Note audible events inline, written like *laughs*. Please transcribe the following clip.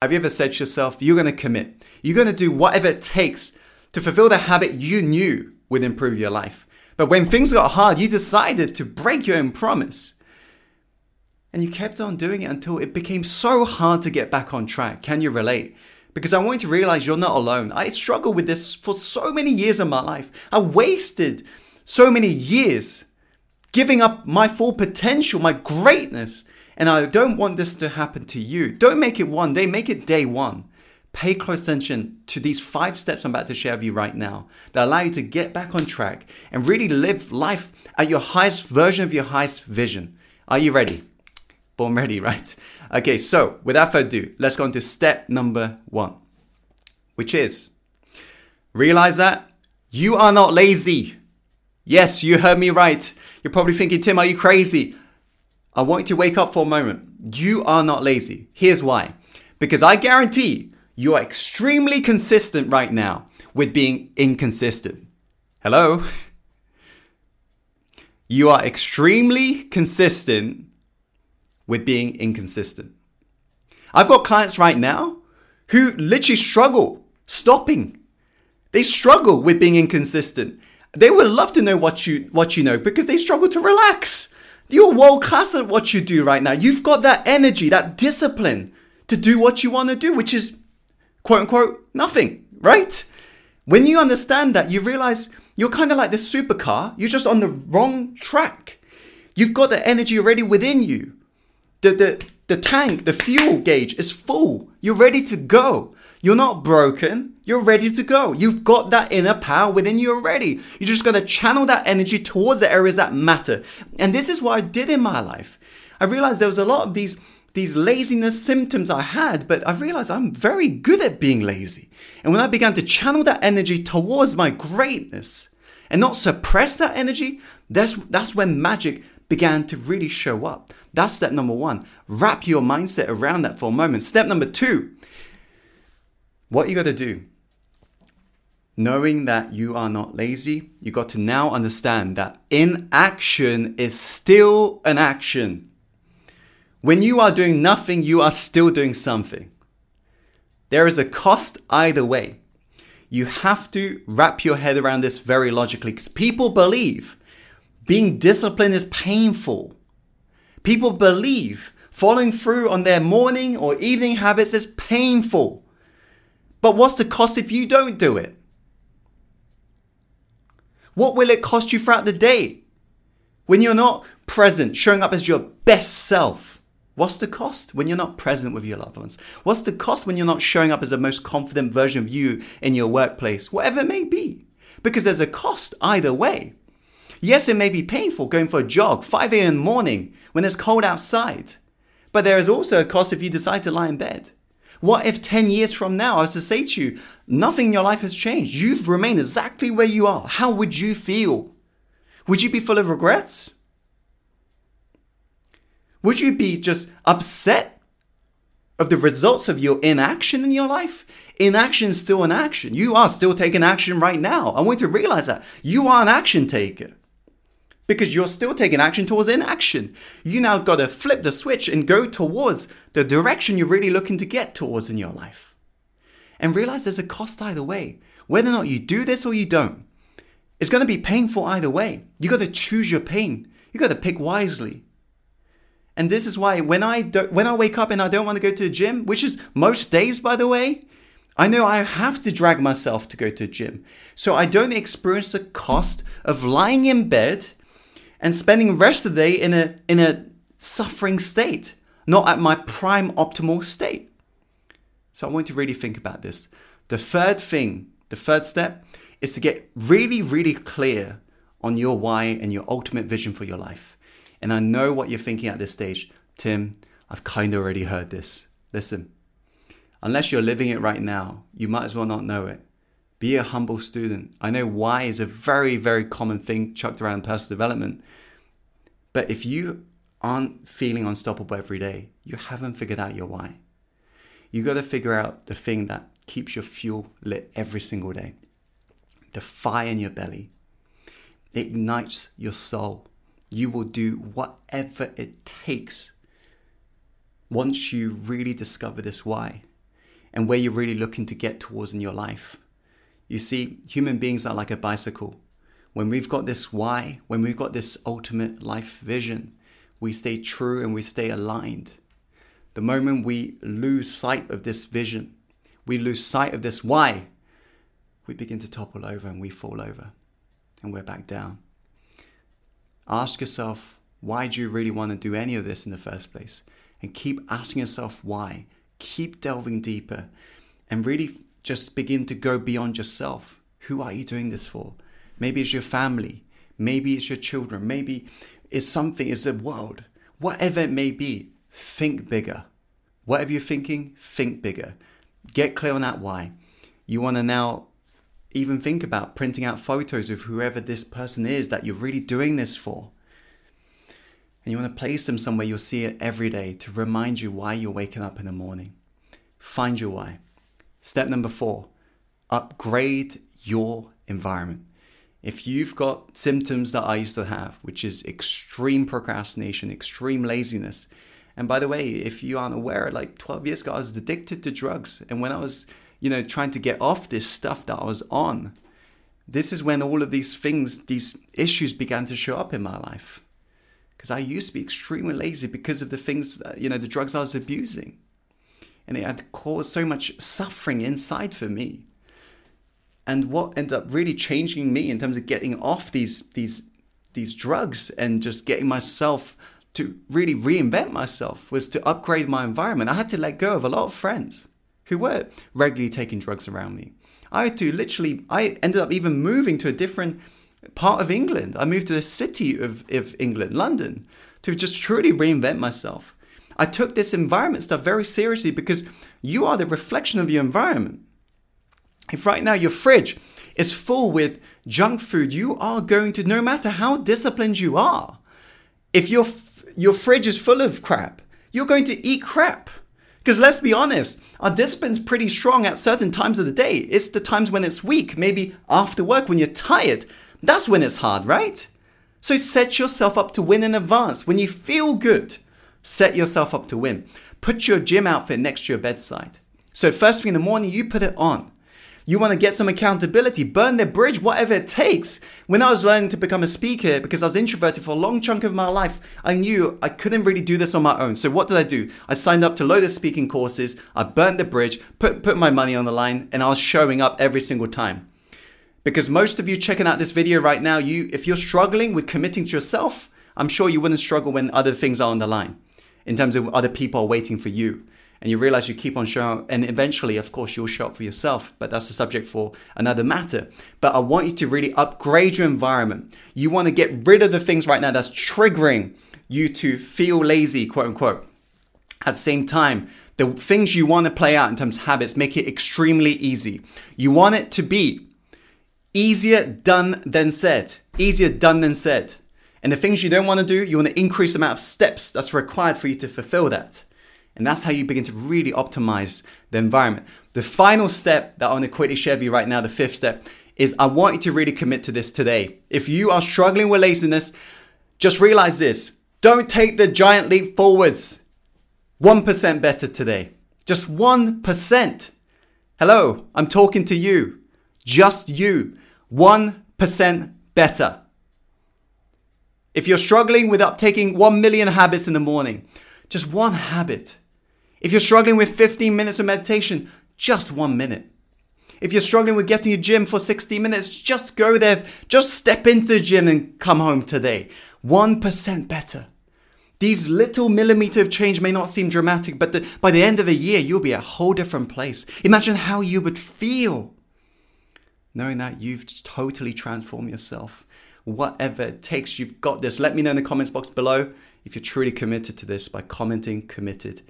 Have you ever said to yourself, you're going to commit, you're going to do whatever it takes to fulfill the habit you knew would improve your life? But when things got hard, you decided to break your own promise. And you kept on doing it until it became so hard to get back on track. Can you relate? Because I want you to realize you're not alone. I struggled with this for so many years of my life. I wasted so many years giving up my full potential, my greatness. And I don't want this to happen to you. Don't make it one day, make it day one. Pay close attention to these five steps I'm about to share with you right now that allow you to get back on track and really live life at your highest version of your highest vision. Are you ready? Born ready, *laughs* right? Okay, so without further ado, let's go on to step number one, which is realize that you are not lazy. Yes, you heard me right. You're probably thinking, Tim, are you crazy? I want you to wake up for a moment. You are not lazy. Here's why. Because I guarantee you are extremely consistent right now with being inconsistent. Hello? *laughs* You are extremely consistent with being inconsistent. I've got clients right now who literally struggle stopping. They struggle with being inconsistent. They would love to know what you what you know because they struggle to relax. You're world class at what you do right now. You've got that energy, that discipline to do what you want to do, which is quote unquote nothing, right? When you understand that, you realize you're kind of like this supercar, you're just on the wrong track. You've got the energy already within you. The, the, the tank, the fuel gauge is full. You're ready to go. You're not broken. You're ready to go. You've got that inner power within you already. You're just going to channel that energy towards the areas that matter. And this is what I did in my life. I realized there was a lot of these these laziness symptoms I had, but I realized I'm very good at being lazy. And when I began to channel that energy towards my greatness and not suppress that energy, that's that's when magic began to really show up. That's step number one. Wrap your mindset around that for a moment. Step number two, what you got to do, knowing that you are not lazy, you got to now understand that inaction is still an action. When you are doing nothing, you are still doing something. There is a cost either way. You have to wrap your head around this very logically because people believe being disciplined is painful. People believe following through on their morning or evening habits is painful. But what's the cost if you don't do it? What will it cost you throughout the day? When you're not present, showing up as your best self, what's the cost when you're not present with your loved ones? What's the cost when you're not showing up as the most confident version of you in your workplace, whatever it may be? Because there's a cost either way. Yes, it may be painful going for a jog 5 a.m. in the morning when it's cold outside, but there is also a cost if you decide to lie in bed. What if 10 years from now I was to say to you, nothing in your life has changed? You've remained exactly where you are. How would you feel? Would you be full of regrets? Would you be just upset of the results of your inaction in your life? Inaction is still an action. You are still taking action right now. I want you to realize that. You are an action taker because you're still taking action towards inaction. You now got to flip the switch and go towards the direction you're really looking to get towards in your life. And realize there's a cost either way. Whether or not you do this or you don't, it's going to be painful either way. You got to choose your pain. You got to pick wisely. And this is why when I do, when I wake up and I don't want to go to the gym, which is most days by the way, I know I have to drag myself to go to the gym. So I don't experience the cost of lying in bed and spending the rest of the day in a in a suffering state, not at my prime optimal state. So I want you to really think about this. The third thing, the third step, is to get really, really clear on your why and your ultimate vision for your life. And I know what you're thinking at this stage. Tim, I've kind of already heard this. Listen, unless you're living it right now, you might as well not know it. Be a humble student. I know why is a very, very common thing chucked around personal development. But if you aren't feeling unstoppable every day, you haven't figured out your why. You got to figure out the thing that keeps your fuel lit every single day. The fire in your belly ignites your soul. You will do whatever it takes once you really discover this why. and where you're really looking to get towards in your life. You see, human beings are like a bicycle. When we've got this why, when we've got this ultimate life vision, we stay true and we stay aligned. The moment we lose sight of this vision, we lose sight of this why, we begin to topple over and we fall over and we're back down. Ask yourself, why do you really want to do any of this in the first place? And keep asking yourself why. Keep delving deeper and really just begin to go beyond yourself. Who are you doing this for? Maybe it's your family. Maybe it's your children. Maybe it's something, it's the world. Whatever it may be, think bigger. Whatever you're thinking, think bigger. Get clear on that why. You want to now even think about printing out photos of whoever this person is that you're really doing this for. And you want to place them somewhere you'll see it every day to remind you why you're waking up in the morning. Find your why. Step number four upgrade your environment. If you've got symptoms that I used to have, which is extreme procrastination, extreme laziness, and by the way, if you aren't aware, like 12 years ago, I was addicted to drugs. And when I was you know, trying to get off this stuff that I was on, this is when all of these things, these issues began to show up in my life. Because I used to be extremely lazy because of the things, uh, you know, the drugs I was abusing. And it had caused so much suffering inside for me. And what ended up really changing me in terms of getting off these, these, these drugs and just getting myself to really reinvent myself was to upgrade my environment. I had to let go of a lot of friends who were regularly taking drugs around me. I had to literally, I ended up even moving to a different part of England. I moved to the city of, of England, London, to just truly reinvent myself. I took this environment stuff very seriously because you are the reflection of your environment. If right now your fridge is full with junk food, you are going to, no matter how disciplined you are, if your, your fridge is full of crap, you're going to eat crap. Because let's be honest, our discipline's pretty strong at certain times of the day. It's the times when it's weak, maybe after work when you're tired. That's when it's hard, right? So set yourself up to win in advance. When you feel good, set yourself up to win. Put your gym outfit next to your bedside. So first thing in the morning, you put it on. You want to get some accountability, burn the bridge, whatever it takes. When I was learning to become a speaker, because I was introverted for a long chunk of my life, I knew I couldn't really do this on my own. So what did I do? I signed up to load of speaking courses. I burnt the bridge, put, put my money on the line, and I was showing up every single time. Because most of you checking out this video right now, you if you're struggling with committing to yourself, I'm sure you wouldn't struggle when other things are on the line in terms of other people are waiting for you and you realize you keep on showing and eventually of course you'll show up for yourself but that's a subject for another matter. But i want you to really upgrade your environment. You want to get rid of the things right now that's triggering you to feel lazy quote unquote. At the same time the things you want to play out in terms of habits make it extremely easy. You want it to be easier done than said easier done than said. And the things you don't want to do you want to increase the amount of steps that's required for you to fulfill that and that's how you begin to really optimize the environment. The final step that I want to quickly share with you right now, the fifth step, is I want you to really commit to this today. If you are struggling with laziness, just realize this don't take the giant leap forwards. 1% better today. Just 1%. Hello, I'm talking to you. Just you. 1% better. If you're struggling with uptaking 1 million habits in the morning, just one habit if you're struggling with 15 minutes of meditation, just one minute. If you're struggling with getting to gym for 60 minutes, just go there. Just step into the gym and come home today. 1% better. These little millimeter of change may not seem dramatic, but the, by the end of the year, you'll be a whole different place. Imagine how you would feel knowing that you've totally transformed yourself. Whatever it takes, you've got this. Let me know in the comments box below if you're truly committed to this by commenting committed